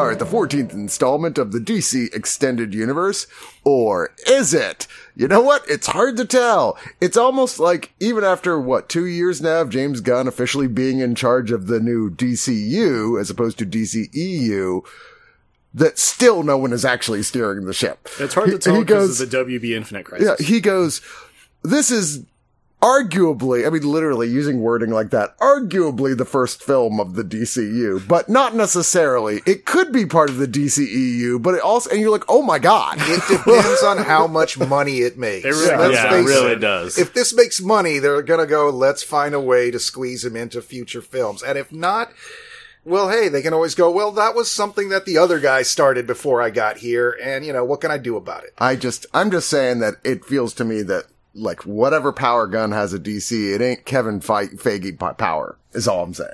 Are at the 14th installment of the DC Extended Universe. Or is it? You know what? It's hard to tell. It's almost like even after, what, two years now of James Gunn officially being in charge of the new DCU as opposed to DCEU, that still no one is actually steering the ship. It's hard to tell he because goes- of the WB Infinite crisis. Yeah, he goes, this is arguably, I mean, literally using wording like that, arguably the first film of the DCU, but not necessarily. It could be part of the DCEU, but it also, and you're like, oh my God. It depends on how much money it makes. It really- Let's yeah, it really it. does. If this makes money, they're gonna go, let's find a way to squeeze him into future films. And if not, well, hey, they can always go, well, that was something that the other guy started before I got here, and you know, what can I do about it? I just, I'm just saying that it feels to me that like whatever power Gunn has a DC, it ain't Kevin Fe- Feige power is all I'm saying.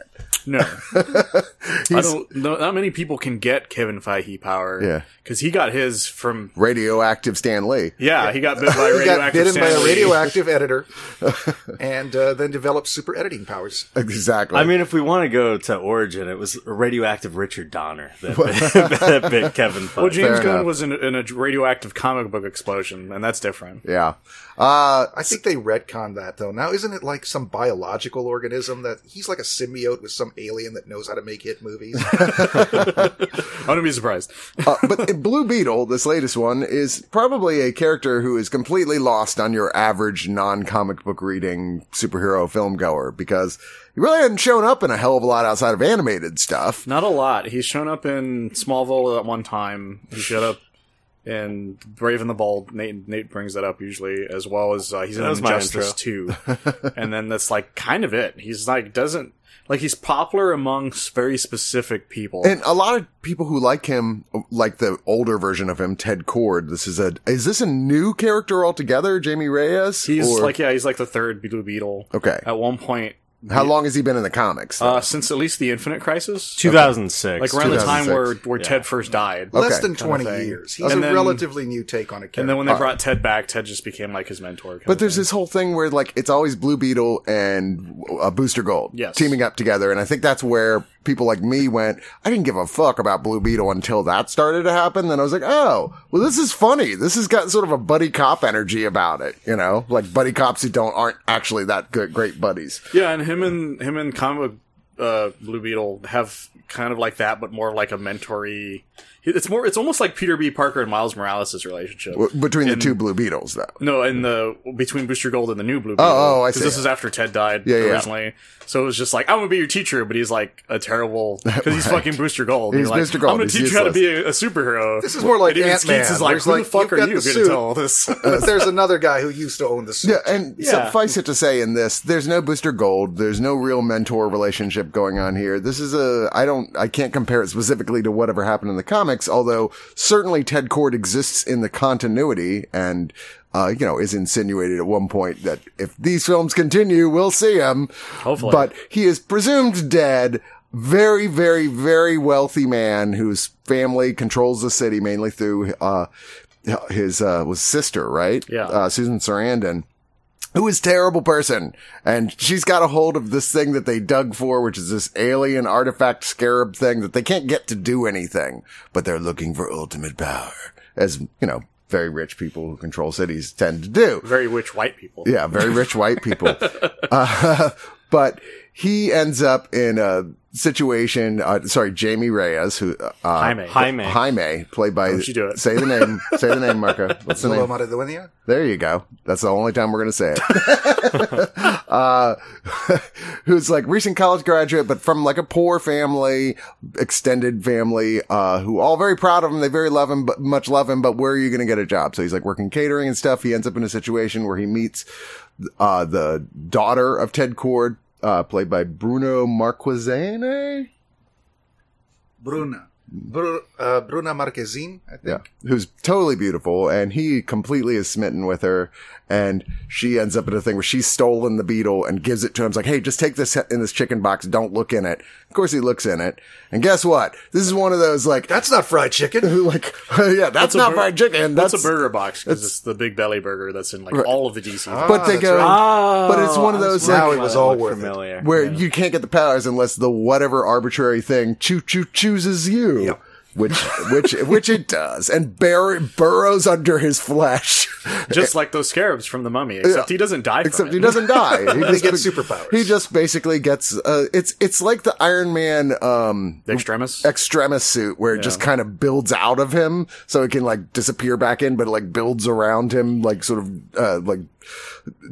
No, I don't. No, not many people can get Kevin Feige power. Yeah. because he got his from. Radioactive Stan Lee. Yeah, he got bit by He got radioactive. bitten by a Lee. radioactive editor, and uh, then developed super editing powers. Exactly. I mean, if we want to go to origin, it was radioactive Richard Donner that, bit, that bit Kevin Feige. Well, James Fair Gunn enough. was in, in a radioactive comic book explosion, and that's different. yeah. Uh, I think they retconned that though. Now, isn't it like some biological organism that he's like a symbiote with some alien that knows how to make hit movies? I wouldn't be surprised. Uh, but Blue Beetle, this latest one, is probably a character who is completely lost on your average non-comic book reading superhero film goer because he really hadn't shown up in a hell of a lot outside of animated stuff. Not a lot. He's shown up in Smallville at one time. He showed up in Brave and the Bold. Nate Nate brings that up usually, as well as uh, he's in That was Injustice too. and then that's like kind of it. He's like doesn't like he's popular amongst very specific people. And a lot of people who like him, like the older version of him, Ted Kord. This is a, is this a new character altogether? Jamie Reyes? he's Or- like yeah, he's like the third Blue Beetle. Okay. At one point, how long has he been in the comics? uh, since at least the Infinite Crisis, 2006. like around the time where 2006. where Ted first died. Less Okay. than Kind of 20 thing. years. He's And a then- relatively new take on a character. And then when they brought Ted back, Ted just became like his mentor. kind But of there's thing. this whole thing where like it's always Blue Beetle and uh, Booster Gold Yes. teaming up together, and I think that's where people like me went. I didn't give a fuck about Blue Beetle until that started to happen. Then I was like, oh, well, this is funny. This has got sort of a buddy cop energy about it, you know, like buddy cops who don't aren't actually that good, great buddies. Yeah, and him and him and comic uh, Blue Beetle have kind of like that, but more like a mentory. It's more. It's almost like Peter B. Parker and Miles Morales' relationship. W- Between the two Blue Beetles, though. No, in the between Booster Gold and the new Blue Beetle. oh, I 'Cause see. This is after Ted died Yeah, yeah. originally, so it was just like I'm gonna be your teacher, but he's like a terrible because he's Right. fucking Booster Gold. He's like, Booster Gold, I'm gonna he's teach you how to be a, a superhero. This is more like And even Ant-Man. Is like, There's who the like, fuck you've are you the to tell all this? but there's another guy who used to own the suit. Yeah, and Yeah. suffice it to say in this, there's no Booster Gold. There's no real mentor relationship going on here. This is a, I don't, I can't compare it specifically to whatever happened in the comics, although certainly Ted Kord exists in the continuity and, uh, you know, is insinuated at one point that if these films continue, we'll see him. Hopefully. But he is presumed dead. Very, very, very wealthy man whose family controls the city mainly through, uh, his, uh, was sister, right? Yeah. Uh, Susan Sarandon who is a terrible person. And she's got a hold of this thing that they dug for, which is this alien artifact scarab thing that they can't get to do anything, but they're looking for ultimate power, as, you know, very rich people who control cities tend to do. Very rich white people. Yeah, very rich white people. uh, but he ends up in a situation. Uh, sorry, Jamie Reyes, who uh, Jaime. Jaime. Jaime, played by. Don't you do it. Say the name. say the name, Marco. What's the Hello, name? Macedonia. There you go. That's the only time we're going to say it. uh, who's like recent college graduate, but from like a poor family, extended family, uh, who all very proud of him. They very love him, but much love him. But where are you going to get a job? So he's like working catering and stuff. He ends up in a situation where he meets, uh, the daughter of Ted Kord, uh, played by Bruno Marquezine. Bruna. Bru- uh, Bruna Marquezine, I think. Yeah. Who's totally beautiful and he completely is smitten with her and she ends up in a thing where she's stolen the beetle and gives it to him. It's like, Hey, just take this in this chicken box. Don't look in it. Of course he looks in it. And guess what? This is one of those like, That's not fried chicken. like, yeah, that's, a not bur- fried chicken. That's, That's, a burger box because it's the big belly burger that's in like all of the DC. Ah, But they go, right. but it's one of those Now like, it was all worth it. familiar. where you can't get the powers unless the whatever arbitrary thing choo choo chooses you. Yep. Which, which, which it does, and bur- burrows under his flesh. Just like those scarabs from the Mummy, except Yeah. he doesn't die. From Except it. he doesn't die. He They just get be- superpowers. He just basically gets. Uh, it's it's like the Iron Man um, The extremis. extremis suit, where it just kind of builds out of him, so it can like disappear back in, but it like builds around him, like sort of uh, like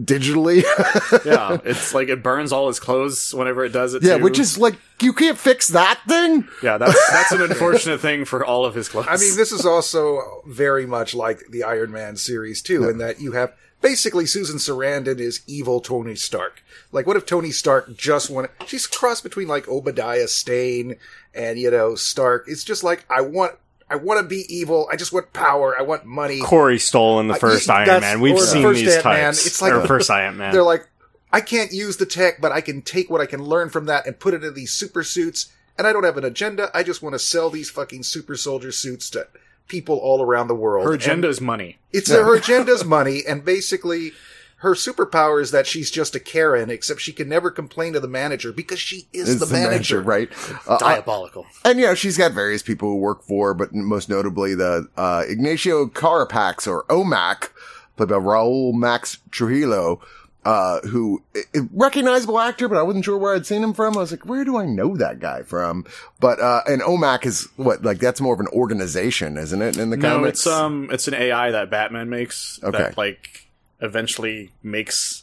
digitally. yeah, it's like it burns all his clothes whenever it does it. yeah, too. which is like you can't fix that thing. yeah, that's that's an unfortunate thing for all of his clothes. I mean, this is also very much like the Iron Man series too, in that you have basically Susan Sarandon is evil Tony Stark. Like, what if Tony Stark just wanted? She's crossed between like Obadiah Stane and you know Stark. It's just like I want, I want to be evil. I just want power. I want money. Corey Stoll in the Uh, first y- Iron Man. We've or the seen first these Ant-Man. types. It's like- or first Iron Man. They're like, I can't use the tech, but I can take what I can learn from that and put it in these super suits. And I don't have an agenda. I just want to sell these fucking super soldier suits to people all around the world. her agenda is money. it's her agenda's money, and basically her superpower is that she's just a Karen, except she can never complain to the manager because she is Is the, manager. right? Uh, I- Diabolical. and you know she's got various people who work for, but most notably the uh, Ignacio Carapax or OMAC, played by Raoul Max Trujillo. Uh, who a recognizable actor, but I wasn't sure where I'd seen him from. I was like, where do I know that guy from? But, uh, and OMAC is what, like, that's more of an organization, isn't it? In the comics? No, comics? it's um, it's an AI that Batman makes Okay. that like eventually makes.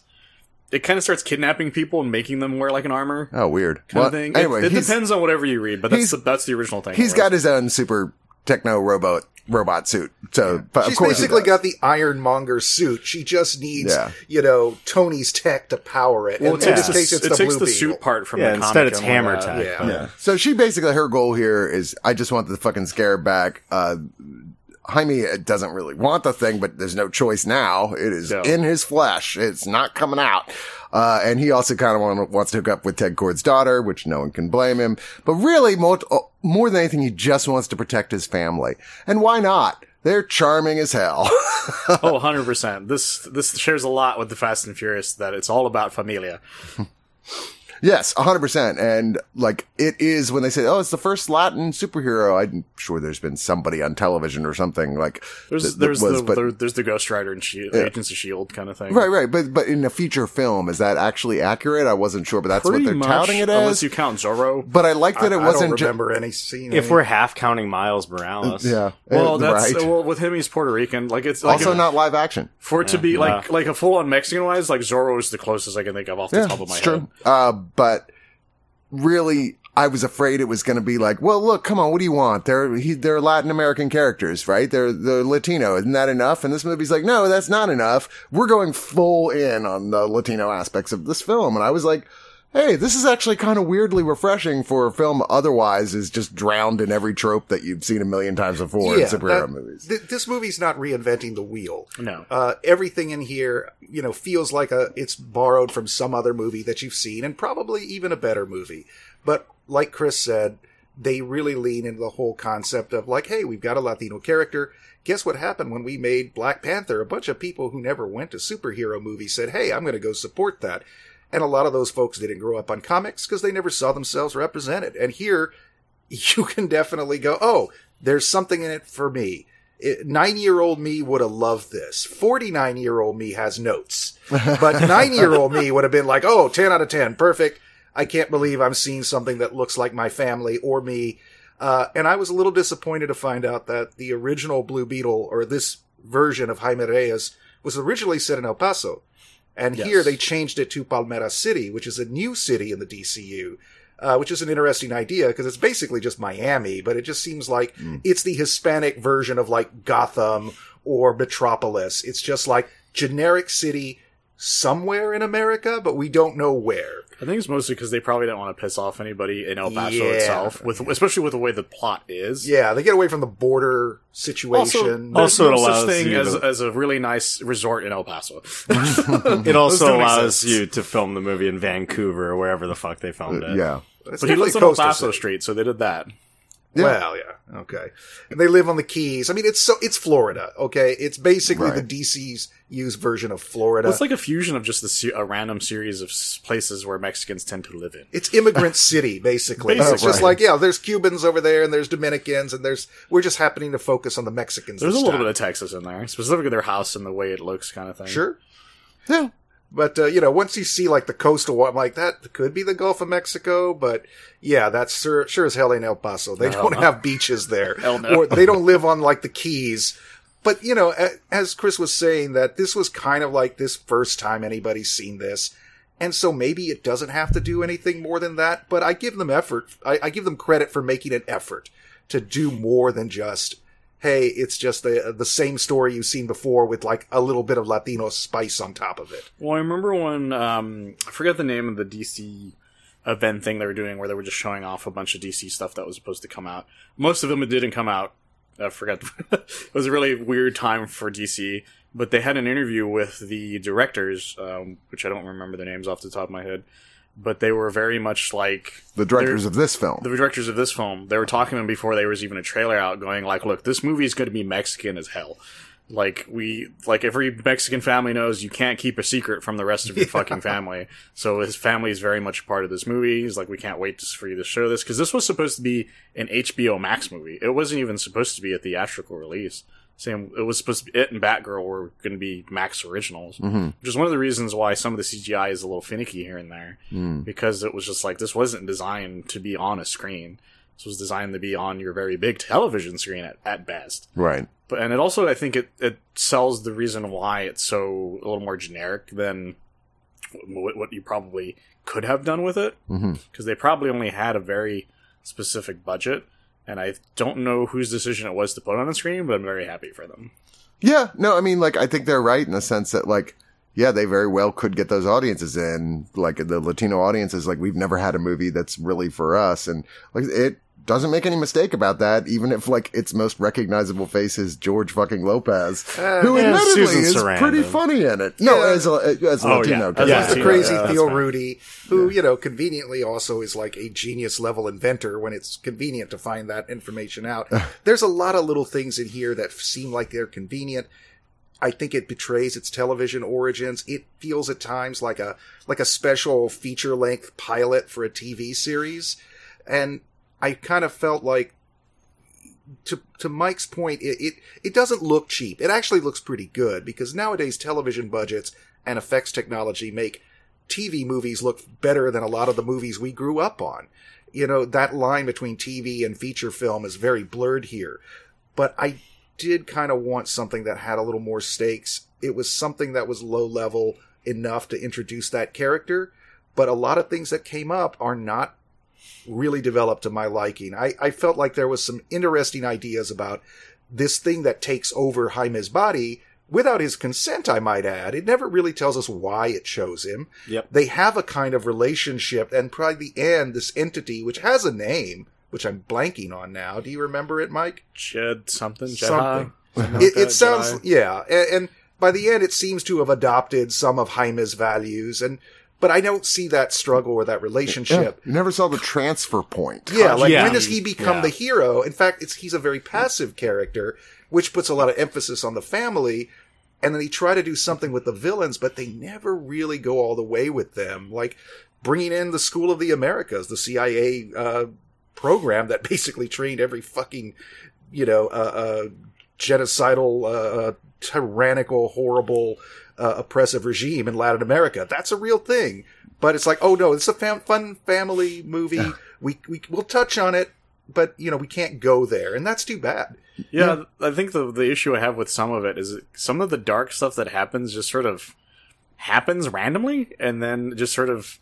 It kind of starts kidnapping people and making them wear like an armor oh, weird. kind Well, of thing. Anyway, it, it depends on whatever you read, but that's the, that's the original thing. He's got his own super techno robot robot suit. So, but of She's course, basically got the Ironmonger suit. She just needs, Yeah. you know, Tony's tech to power it. Well, and it in takes, this the, case, it's it the takes blue the beetle. suit part from yeah, the instead comic it's hammer that. tech. Yeah. but- Yeah. So she basically her goal here is I just want the fucking scarab back. Uh, Jaime doesn't really want the thing, but there's no choice now. It is Yeah. in his flesh. It's not coming out. Uh, and he also kind of want, wants to hook up with Ted Kord's daughter, which no one can blame him. But really, more, more than anything, he just wants to protect his family. And why not? They're charming as hell. Oh, 100%. This this shares a lot with the Fast and Furious that it's all about familia. Yes, hundred percent. And like it is when they say, "Oh, it's the first Latin superhero." I'm sure there's been somebody on television or something like There's that- that there's was, the but- there- there's the Ghost Rider and Shield, Agents of Shield kind of thing. right, right. But but in a feature film, is that actually accurate? I wasn't sure, but that's Pretty what they're much, touting it as. unless as. you count Zorro. but I like that I, it wasn't. don't ju- remember any scene. If any- we're half counting Miles Morales, yeah. Well, Uh, that's right. well with him. He's Puerto Rican. Like it's like also if- not live action. for it to be like Yeah. like a full on Mexican wise. Like Zorro is the closest I can think of off the Yeah, top of my it's head. true. Uh, but really, I was afraid it was going to be like, well, look, come on, what do you want? They're he, they're Latin American characters, right? They're they're Latino. Isn't that enough? And this movie's like, no, that's not enough. We're going full in on the Latino aspects of this film, and I was like. Hey, this is actually kind of weirdly refreshing for a film otherwise is just drowned in every trope that you've seen a million times before in superhero that- movies. th- this movie's not reinventing the wheel. No. Uh, everything in here, you know, feels like a it's borrowed from some other movie that you've seen, and probably even a better movie. But like Chris said, they really lean into the whole concept of like, hey, we've got a Latino character. Guess what happened when we made Black Panther? A bunch of people who never went to superhero movies said, hey, I'm going to go support that. And a lot of those folks didn't grow up on comics because they never saw themselves represented. And here, you can definitely go, oh, there's something in it for me. Nine year old me would have loved this. 49 year old me has notes. But nine year old me would have been like, oh, 10 out of 10, perfect. I can't believe I'm seeing something that looks like my family or me. Uh, and I was a little disappointed to find out that the original Blue Beetle, or this version of Jaime Reyes, was originally set in El Paso. And Yes. here they changed it to Palmera City, which is a new city in the DCU, uh, which is an interesting idea because it's basically just Miami, but it just seems like it's the Hispanic version of like Gotham or Metropolis. It's just like generic city somewhere in America, but we don't know where. I think it's mostly because they probably didn't want to piss off anybody in El Paso Yeah. itself, with especially with the way the plot is. Yeah, they get away from the border situation. there's Also, it no allows such thing you as, to- as a really nice resort in El Paso. It also don't allows you to film the movie in Vancouver or wherever the fuck they filmed uh, it. yeah. It's But he lives definitely on El Paso city. Street, so they did that. Yeah. Well, yeah, okay. And they live on the Keys. I mean, it's so it's Florida. Okay, it's basically Right. the DC's used version of Florida. Well, it's like a fusion of just the, a random series of s- places where Mexicans tend to live in. It's immigrant city, basically. Basically. It's just Right. like, yeah, there's Cubans over there and there's Dominicans and there's, we're just happening to focus on the Mexicans. There's a this little time. bit of Texas in there, specifically their house and the way it looks, kind of thing. Sure. Yeah. But, uh, you know, once you see like the coastal, one, I'm like, that could be the Gulf of Mexico, but yeah, that's sure, sure as hell in El Paso. They don't have beaches there. Hell no. Or they don't live on like the Keys. But, you know, as Chris was saying, that this was kind of like this first time anybody's seen this. And so maybe it doesn't have to do anything more than that, but I give them effort. I, I give them credit for making an effort to do more than just, hey, it's just the the same story you've seen before with like a little bit of Latino spice on top of it. Well, I remember when um, I forget the name of the DC event thing they were doing, where they were just showing off a bunch of DC stuff that was supposed to come out. Most of them didn't come out. I forgot. it was a really weird time for DC, but they had an interview with the directors, um, which I don't remember the names off the top of my head. But they were very much like The directors of this film. the directors of this film, they were talking to them before there was even a trailer out, going like, "Look, this movie is going to be Mexican as hell. Like we, like every Mexican family knows, you can't keep a secret from the rest of your fucking family. So his family is very much a part of this movie. He's like, we can't wait to, for you to show this because this was supposed to be an HBO Max movie. It wasn't even supposed to be a theatrical release. Same, it was supposed to be it and Batgirl were going to be Max originals, mm-hmm. which is one of the reasons why some of the CGI is a little finicky here and there mm. because it was just like this wasn't designed to be on a screen. This was designed to be on your very big television screen at, at best. Right. But and it also I think it, it sells the reason why it's so a little more generic than what, what you probably could have done with it mm-hmm. because they probably only had a very specific budget. And I don't know whose decision it was to put on the screen, but I'm very happy for them. Yeah, no, I mean, like, I think they're right in the sense that, like, yeah, they very well could get those audiences in, like the Latino audiences. Like, we've never had a movie that's really for us, and like it doesn't make any mistake about that. Even if like its most recognizable face is George fucking Lopez, uh, who yeah, admittedly Susan is Sarandon. pretty funny in it. No, Yeah. as a as a Oh, Latino, yeah. As Yeah, the crazy Theo. Rudy, who you know conveniently also is like a genius level inventor when it's convenient to find that information out. There's a lot of little things in here that seem like they're convenient. I think it betrays its television origins. It feels at times like a like a special feature length pilot for a TV series, and I kind of felt like to to Mike's point, it, it it doesn't look cheap. It actually looks pretty good because nowadays television budgets and effects technology make TV movies look better than a lot of the movies we grew up on. You know, that line between TV and feature film is very blurred here. But I did kind of want something that had a little more stakes. It was something that was low level enough to introduce that character, but a lot of things that came up are not really developed to my liking. I, I felt like there was some interesting ideas about this thing that takes over Jaime's body without his consent, I might add. It never really tells us why it chose him. Yep. They have a kind of relationship, and probably the end, this entity, which has a name, which I'm blanking on now. Do you remember it, Mike? Jed something, Jedi? Something. Something It, it sounds, Jedi. yeah, and, and by the end, it seems to have adopted some of Jaime's values, and but I don't see that struggle or that Yeah, relationship. you never saw the transfer point. Yeah, like Yeah. when does he become Yeah. the hero? In fact, it's he's a very passive character, which puts a lot of emphasis on the family. And then he try to do something with the villains, but they never really go all the way with them. Like bringing in the School of the Americas, the CIA uh, program that basically trained every fucking, you know, uh, uh, genocidal, uh, tyrannical, horrible, uh, oppressive regime in Latin America. That's a real thing. But it's like, oh no, it's a fam- fun family movie. We, we, we'll touch on it, but you know, we can't go there. And that's too bad. Yeah, I think the the issue I have with some of it is some of the dark stuff that happens just sort of happens randomly, and then just sort of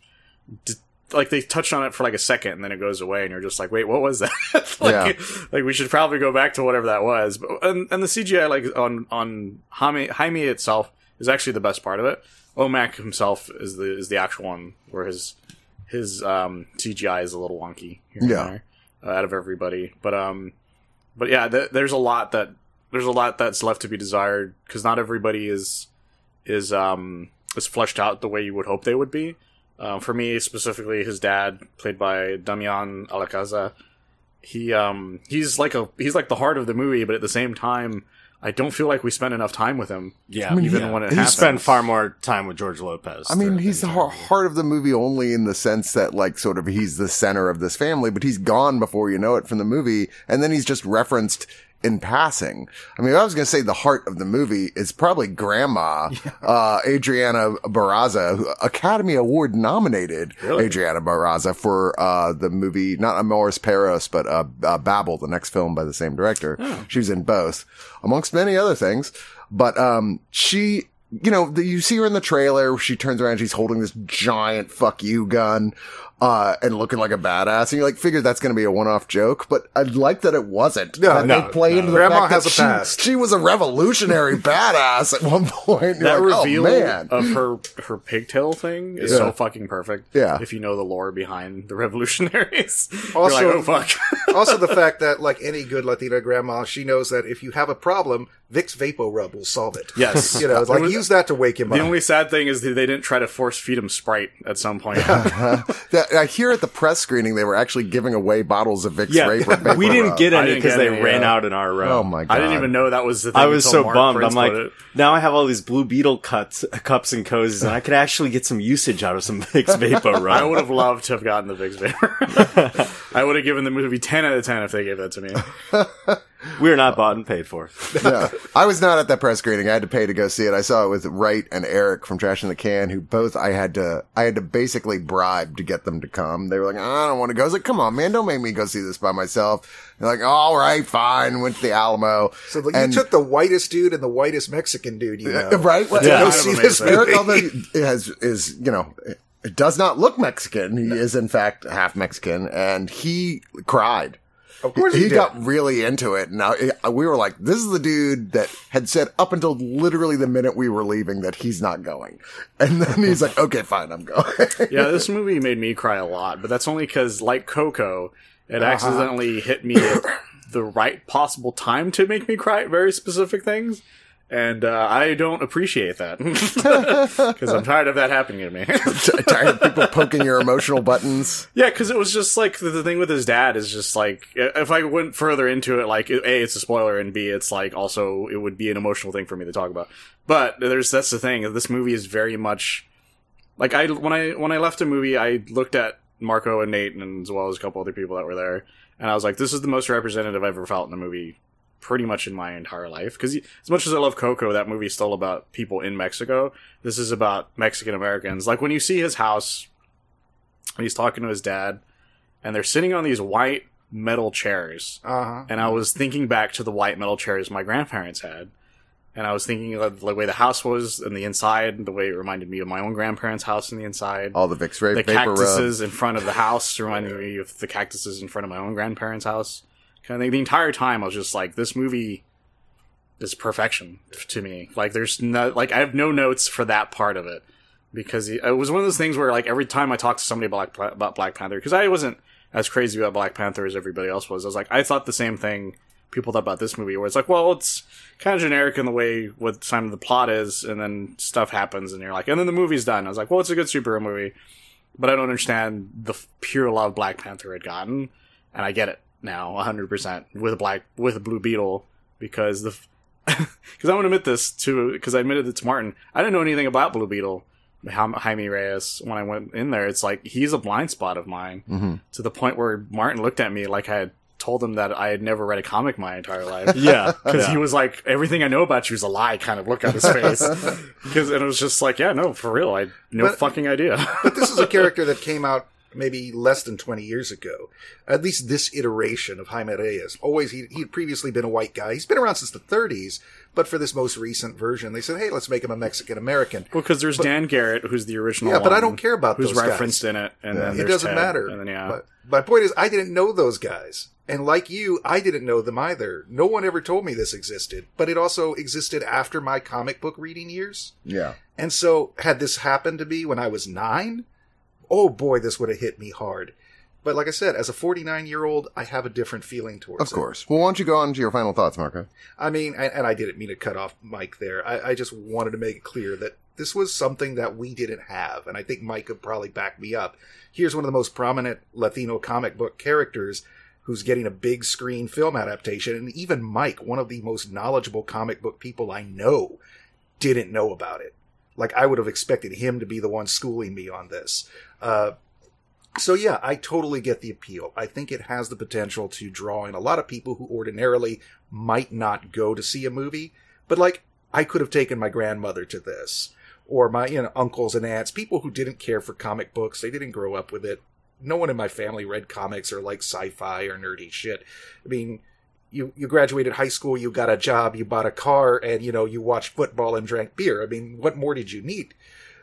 d- like they touch on it for like a second, and then it goes away, and you're just like, wait, what was that? like, like we should probably go back to whatever that was. But and, and the CGI like on on Jaime, Jaime itself is actually the best part of it. Omac himself is the is the actual one where his his um, CGI is a little wonky here Yeah. there, uh, out of everybody. But um, but yeah, th- there's a lot that there's a lot that's left to be desired because not everybody is is um is fleshed out the way you would hope they would be. Uh, for me specifically, his dad, played by Damian Alcázar, he um he's like a he's like the heart of the movie, but at the same time, I don't feel like we spent enough time with him. Yeah, even yeah. when it he spent far more time with George Lopez. I mean, he's the the har- entire movie. heart of the movie only in the sense that, like, sort of he's the center of this family, but he's gone before you know it from the movie, and then he's just referenced in passing. I mean, I was going to say the heart of the movie is probably Grandma, uh, Adriana Barraza, who- Academy Award nominated Adriana Barraza for uh, the movie, not Amores Perros, but uh, uh, Babel, the next film by the same director. She was in both, amongst many other things. But um, she you know, the, you see her in the trailer. She turns around. She's holding this giant "fuck you" gun, uh, and looking like a badass. And you like figure that's going to be a one-off joke, but I like that it wasn't. No, that no, they play no. into the Grandma fact has that a she, past. She was a revolutionary badass at one point. You're that like, reveal oh, man. of her her pigtail thing is Yeah. so fucking perfect. Yeah. if you know the lore behind the revolutionaries, Also- you're like, oh fuck. also, the fact that, like any good Latina grandma, she knows that if you have a problem, Vicks Vapo Rub will solve it. yes, You know, like was- use that to wake him The up. The only sad thing is that they didn't try to force feed him Sprite at some point. That, I hear at the press screening they were actually giving away bottles of Vicks Yeah, Vapor. Vapor we didn't get any because they any, ran out in our row. Oh my god! I didn't even know that was the thing. I was until so Mark bummed. Prince I'm like, it. now I have all these Blue Beetle cuts, cups and cozies, and I could actually get some usage out of some Vicks Vapor I would have loved to have gotten the Vicks Vapor. I would have given the movie ten out of ten if they gave that to me. We are not bought and paid for. yeah. I was not at that press screening. I had to pay to go see it. I saw it with Wright and Eric from Trash in the Can, who both I had to I had to basically bribe to get them to come. They were like, I don't want to go. I was like, come on, man, don't make me go see this by myself. They're like, all right, fine. Went to the Alamo. so like, And- you took the whitest dude and the whitest Mexican dude you know. right? Well, Yeah. go Kind see this. amazing. Eric, although he has is you know. It does not look Mexican. He is in fact half Mexican, and he cried. Of course he he got really into it. Now we were like, "This is the dude that had said up until literally the minute we were leaving that he's not going," and then he's like, "Okay, fine, I'm going." Yeah, this movie made me cry a lot, but that's only because, like Coco, it uh-huh. accidentally hit me at the right possible time to make me cry at very specific things. And uh, I don't appreciate that because I'm tired of that happening to me. Tired of people poking your emotional buttons. Yeah, because it was just like the, the thing with his dad is just like if I went further into it, like a it's a spoiler and b it's like also it would be an emotional thing for me to talk about. But there's that's the thing. This movie is very much like I when I when I left a movie, I looked at Marco and Nate and as well as a couple other people that were there, and I was like, this is the most representative I've ever felt in a movie. Pretty much in my entire life, because as much as I love Coco, that movie is still about people in Mexico. This is about Mexican Americans. Like when you see his house, and he's talking to his dad, and they're sitting on these white metal chairs. Uh-huh. And I was thinking back to the white metal chairs my grandparents had. And I was thinking of the way the house was and the inside, the way it reminded me of my own grandparents' house in the inside. All the Vicks Va- the Vapor Rub. cactuses in front of the house reminded me of the cactuses in front of my own grandparents' house. Kind of thing. The entire time I was just like, this movie is perfection to me. Like, there's no, like, I have no notes for that part of it because it was one of those things where, like, every time I talked to somebody about, about Black Panther, because I wasn't as crazy about Black Panther as everybody else was, I was like, I thought the same thing people thought about this movie, where it's like, well, it's kind of generic in the way what some of the plot is, and then stuff happens, and you're like, and then the movie's done. I was like, well, it's a good superhero movie, but I don't understand the pure love Black Panther had gotten, and I get it now, 100% with a Black with a Blue Beetle because the because I'm gonna admit this to because I admitted it to Martin. I didn't know anything about Blue Beetle. Jaime Jaime Reyes. When I went in there, it's like he's a blind spot of mine Mm-hmm. to the point where Martin looked at me like I had told him that I had never read a comic my entire life. Yeah, Because yeah. he was like, everything I know about you is a lie kind of look on his face. Because and it was just like, yeah, no, for real, I no But- fucking idea. but this is a character that came out maybe less than 20 years ago. At least this iteration of Jaime Reyes. Always, he, he'd previously been a white guy. He's been around since the 30s, but for this most recent version, they said, hey, let's make him a Mexican American. Well, because there's Dan Garrett, who's the original. Yeah, but I don't care about who's those guys. referenced in it, and then It doesn't Ted, matter. And then yeah, But my point is, I didn't know those guys. And like you, I didn't know them either. No one ever told me this existed, but it also existed after my comic book reading years. Yeah. And so, had this happened to me when I was nine, oh boy, this would have hit me hard. But like I said, as a 49 year old, I have a different feeling towards Of it. course. Well, why don't you go on to your final thoughts, Marco? I mean, and, and I didn't mean to cut off Mike there. I, I just wanted to make it clear that this was something that we didn't have, and I think Mike could probably back me up. Here's one of the most prominent Latino comic book characters who's getting a big screen film adaptation, and even Mike, one of the most knowledgeable comic book people I know, didn't know about it. Like I would have expected him to be the one schooling me on this. Uh, so yeah, I totally get the appeal. I think it has the potential to draw in a lot of people who ordinarily might not go to see a movie, but like I could have taken my grandmother to this or my you know uncles and aunts, people who didn't care for comic books, they didn't grow up with it. No one in my family read comics or like sci-fi or nerdy shit. I mean, you you graduated high school, you got a job, you bought a car, and you know you watched football and drank beer. I mean, what more did you need?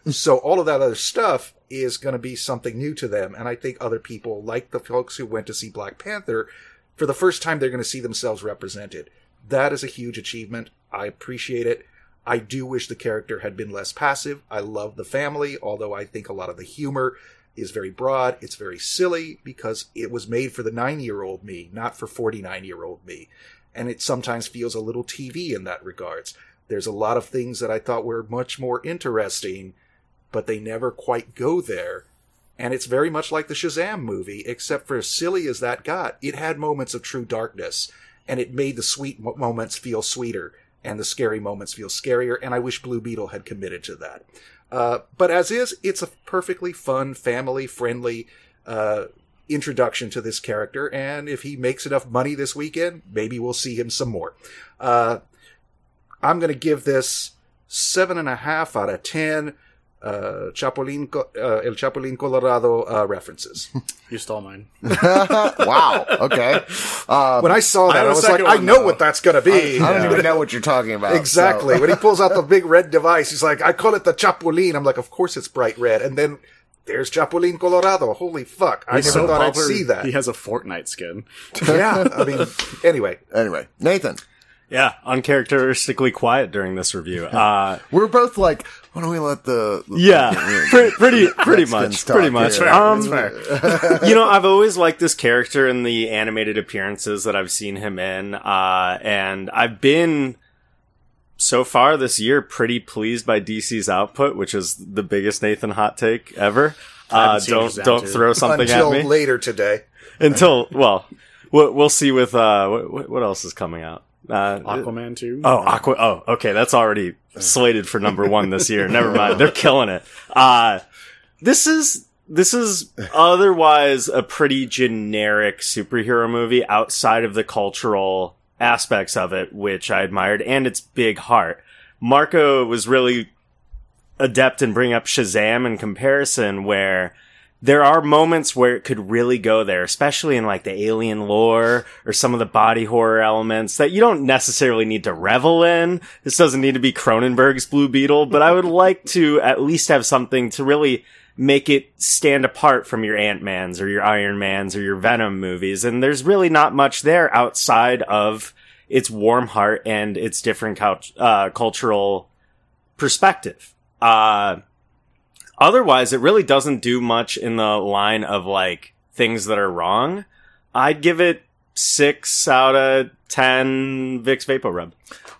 Hmm. So all of that other stuff is going to be something new to them, and I think other people, like the folks who went to see Black Panther, for the first time they're going to see themselves represented. That is a huge achievement. I appreciate it. I do wish the character had been less passive. I love the family, although I think a lot of the humor is very broad. It's very silly because it was made for the nine year old me, not for 49 year old me. And it sometimes feels a little TV in that regards. There's a lot of things that I thought were much more interesting, but they never quite go there. And it's very much like the Shazam movie, except for as silly as that got, it had moments of true darkness, and it made the sweet moments feel sweeter and the scary moments feel scarier. And I wish Blue Beetle had committed to that. Uh, but as is, it's a perfectly fun, family friendly uh, introduction to this character. And if he makes enough money this weekend, maybe we'll see him some more. Uh, I'm going to give this seven and a half out of ten. Uh, Chapulín, Co- uh, El Chapulín Colorado uh, references. you stole mine. wow. Okay. Uh, When I saw that, I, I, a was like, second I know though. what that's going to be. I don't even know what you're talking about. Exactly. so- when he pulls out the big red device, he's like, I call it the Chapulín. I'm like, of course it's bright red. And then there's Chapulín Colorado. Holy fuck. I never so thought I'd see that. He has a Fortnite skin. yeah. I mean, anyway. Anyway, Nathan, Yeah, uncharacteristically quiet during this review. Uh, we're both like, why don't we let the yeah, pre- pretty, pretty much, talk pretty much. here. Um, fair. you know, I've always liked this character in the animated appearances that I've seen him in, uh, and I've been so far this year pretty pleased by DC's output, which is the biggest Nathan hot take ever. Uh, don't don't too. throw something Until at me until later today. until well, we'll, we'll see with uh, what, what else is coming out. Uh, Aquaman too. Oh, Aqua. Oh, okay. That's already slated for number one this year. Never mind. They're killing it. Uh, this is, this is otherwise a pretty generic superhero movie outside of the cultural aspects of it, which I admired, and its big heart. Marco was really adept in bringing up Shazam in comparison, where there are moments where it could really go there, especially in like the alien lore or some of the body horror elements that you don't necessarily need to revel in. This doesn't need to be Cronenberg's Blue Beetle, but I would like to at least have something to really make it stand apart from your Ant-Mans or your Iron Mans or your Venom movies. And there's really not much there outside of its warm heart and its different cult- uh, cultural perspective. Uh, otherwise, it really doesn't do much in the line of like things that are wrong. I'd give it six out of 10 Vicks Vapor Rub.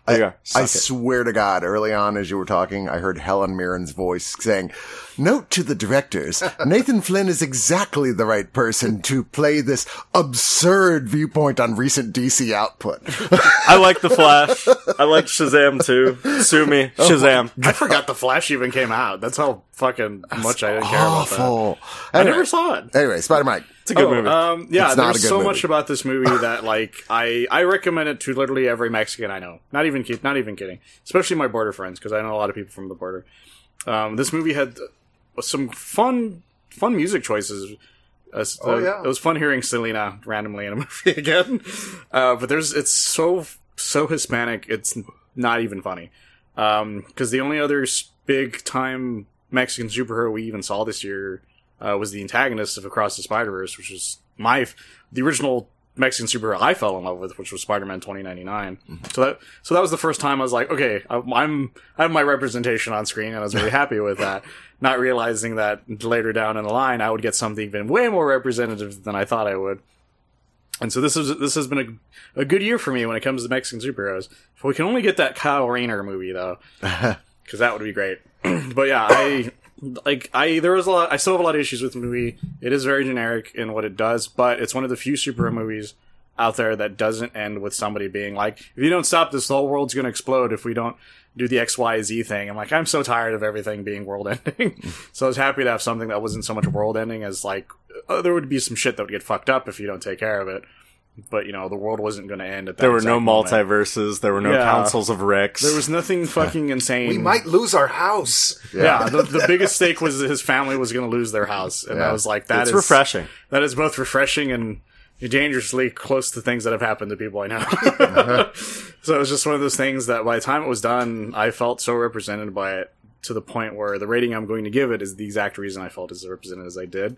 There you go. I swear to God, early on as you were talking, I heard Helen Mirren's voice saying, Note to the directors, Nathan Flynn is exactly the right person to play this absurd viewpoint on recent DC output. I like The Flash. I like Shazam too. Sue me. Oh, Shazam. I forgot the Flash even came out. That's how fucking much I didn't care about that. Awful. I never saw it. anyway Spider Mike. It's a good Oh, movie. Um, yeah, there's so movie. much about this movie that like I I recommend it to literally every Mexican I know. Not even not even kidding. Especially my border friends because I know a lot of people from the border. Um, this movie had some fun fun music choices. Uh, Oh, uh, yeah. it was fun hearing Selena randomly in a movie again. Uh, but there's it's so so Hispanic. It's not even funny. Because the only other big time Mexican superhero we even saw this year uh, was the antagonist of Across the Spider Verse, which was my the original Mexican superhero I fell in love with, which was Spider Man twenty ninety nine. So that so that was the first time I was like, okay, I'm I'm- I have my representation on screen, and I was very happy with that. Not realizing that later down in the line, I would get something even way more representative than I thought I would. And so this is this has been a, a good year for me when it comes to Mexican superheroes. If we can only get that Kyle Rayner movie though, because that would be great. but yeah, I like I there was a lot. I still have a lot of issues with the movie. It is very generic in what it does, but it's one of the few superhero movies out there that doesn't end with somebody being like, "If you don't stop this, the whole world's going to explode." If we don't do the X Y Z thing, I'm like, I'm so tired of everything being world ending. so I was happy to have something that wasn't so much world ending as like uh, there would be some shit that would get fucked up if you don't take care of it. But you know, the world wasn't going to end at that. there were no moment. multiverses. There were no Yeah. councils of Ricks. There was nothing fucking insane. We might lose our house. Yeah, the, the biggest stake was that his family was going to lose their house, and I was like, that it's is- refreshing. That is both refreshing and dangerously close to things that have happened to people I know. Uh-huh. so it was just one of those things that by the time it was done, I felt so represented by it to the point where the rating I'm going to give it is the exact reason I felt as represented as I did,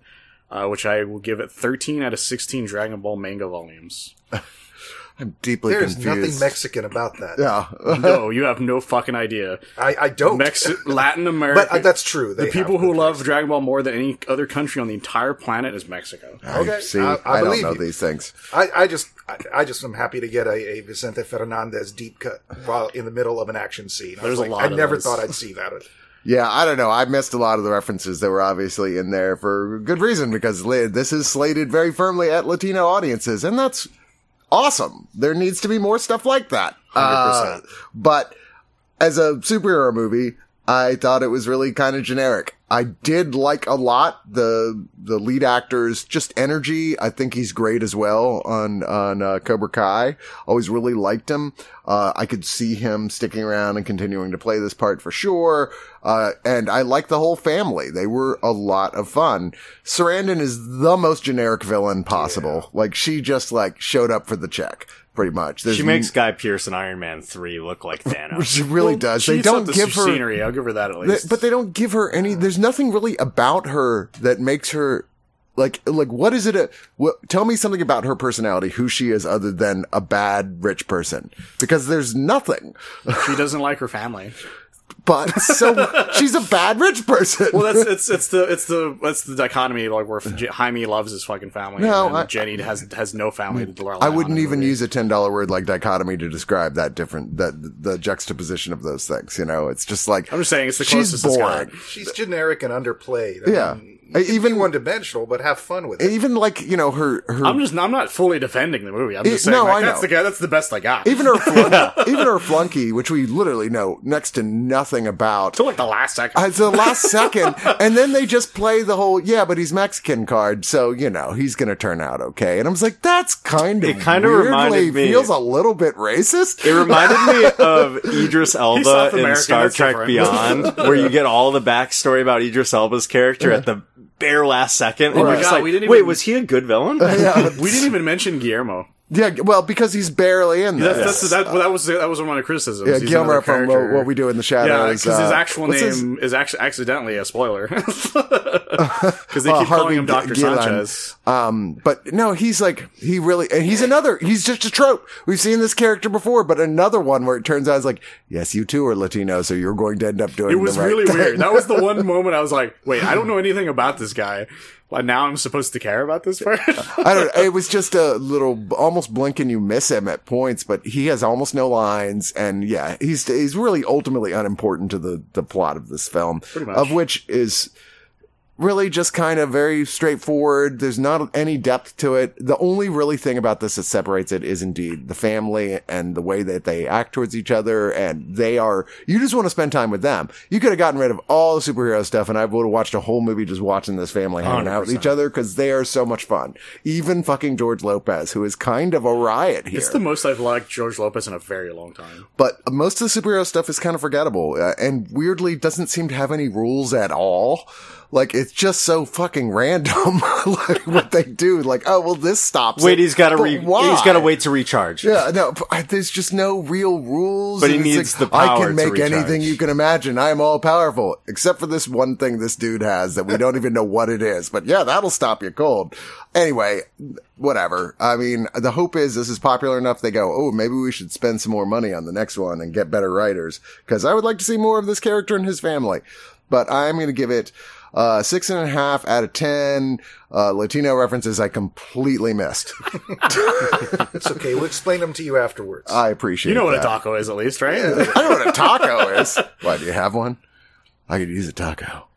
uh, which I will give it 13 out of 16 Dragon Ball manga volumes. I'm deeply There's confused. nothing Mexican about that. yeah. no, you have no fucking idea. I, I don't. Mexi- Latin America. but uh, that's true. They the people who good love Dragon Ball more than any other country on the entire planet is Mexico. Okay, See, I- I I, don't believe know you. these things. I, I just, I, I just am happy to get a, a Vicente Fernandez deep cut while in the middle of an action scene. I There's was a lot I of never those. thought I'd see that. Yeah, I don't know. I missed a lot of the references that were obviously in there for good reason because this is slated very firmly at Latino audiences, and that's awesome. There needs to be more stuff like that. Uh, but as a superhero movie, I thought it was really kind of generic. I did like a lot the the lead actor's just energy. I think he's great as well on on uh, Cobra Kai. Always really liked him. Uh, I could see him sticking around and continuing to play this part for sure. Uh, and I like the whole family. They were a lot of fun. Sarandon is the most generic villain possible. Like she just like showed up for the check, pretty much. There's She makes Guy Pearce in Iron Man 3 look like Thanos. she really does. She They eats don't give her scenery. I'll give her that at Th- least. but they don't give her any. There's nothing really about her that makes her like like what is it? A, what, tell me something about her personality, who she is, other than a bad rich person. Because there's nothing. she doesn't like her family. But so she's a bad rich person. Well, that's it's it's the it's the it's the dichotomy like where J- Jaime loves his fucking family. No, and I- Jenny has has no family to rely I wouldn't even use a ten dollar word like dichotomy to describe that different that the juxtaposition of those things. You know, it's just like I'm just saying it's the she's closest it's boring. got. She's generic and underplayed. I Yeah. mean, I- you can even- one dimensional, but have fun with it. Even like you know her her I'm just I'm not fully defending the movie. I'm just Eh, saying no, like, I that's know. the guy that's the best I got. even her flunky, even her flunky, which we literally know next to nothing about. Till like the last second. Uh, It's the last second, and then they just play the whole "yeah, but he's Mexican" card, so you know he's gonna turn out okay. And I was like, that's kind of It kinda weirdly reminded me- feels a little bit racist. It reminded me of Idris Elba in American, Star Trek different. Beyond, where you get all the backstory about Idris Elba's character at the bare last second. And Oh my you're just God, like, we didn't wait, even- was he a good villain? yeah, we didn't even mention Guillermo. Yeah, well, because he's barely in there. That's, that's that, well, that was that was one of the criticisms. yeah, He's Gilmer from uh. What We Do in the Shadows. Yeah, because his uh, actual what's his- name is actually accidentally a spoiler. Because they Uh, keep Harvey calling him Doctor. Sanchez. Um, but no, he's like, he really, and he's another, he's just a trope. We've seen this character before, but another one where it turns out it's like, yes, you too are Latino, so you're going to end up doing It It was right really thing. weird. That was the one moment I was like, wait, I don't know anything about this guy. Well, now I'm supposed to care about this part. I don't. It was just a little, almost blink and you miss him at points, but he has almost no lines, and yeah, he's he's really ultimately unimportant to the the plot of this film, much. of which is really just kind of very straightforward. There's not any depth to it. The only really thing about this that separates it is indeed the family and the way that they act towards each other. And they are, you just want to spend time with them. You could have gotten rid of all the superhero stuff and I would have watched a whole movie just watching this family hanging out with each other because they are so much fun. Even fucking George Lopez, who is kind of a riot here. it's the most I've liked George Lopez in a very long time. but most of the superhero stuff is kind of forgettable uh, and weirdly doesn't seem to have any rules at all. Like it's just so fucking random, like what they do. Like, oh well, this stops. Wait, it, he's got to re- why? he's got to wait to recharge. Yeah, no, but I- there's just no real rules. But he needs like, the I power can to make anything you can imagine. I am all powerful, except for this one thing this dude has that we don't even know what it is. But yeah, that'll stop you cold. Anyway, whatever. I mean, the hope is this is popular enough. They go, oh, maybe we should spend some more money on the next one and get better writers because I would like to see more of this character and his family. But I'm going to give it. Uh, six and a half out of ten. Uh, Latino references I completely missed. It's okay. We'll explain them to you afterwards. I appreciate You know what a taco is, at least, right? I know what a taco is. Why, do you have one? I could use a taco.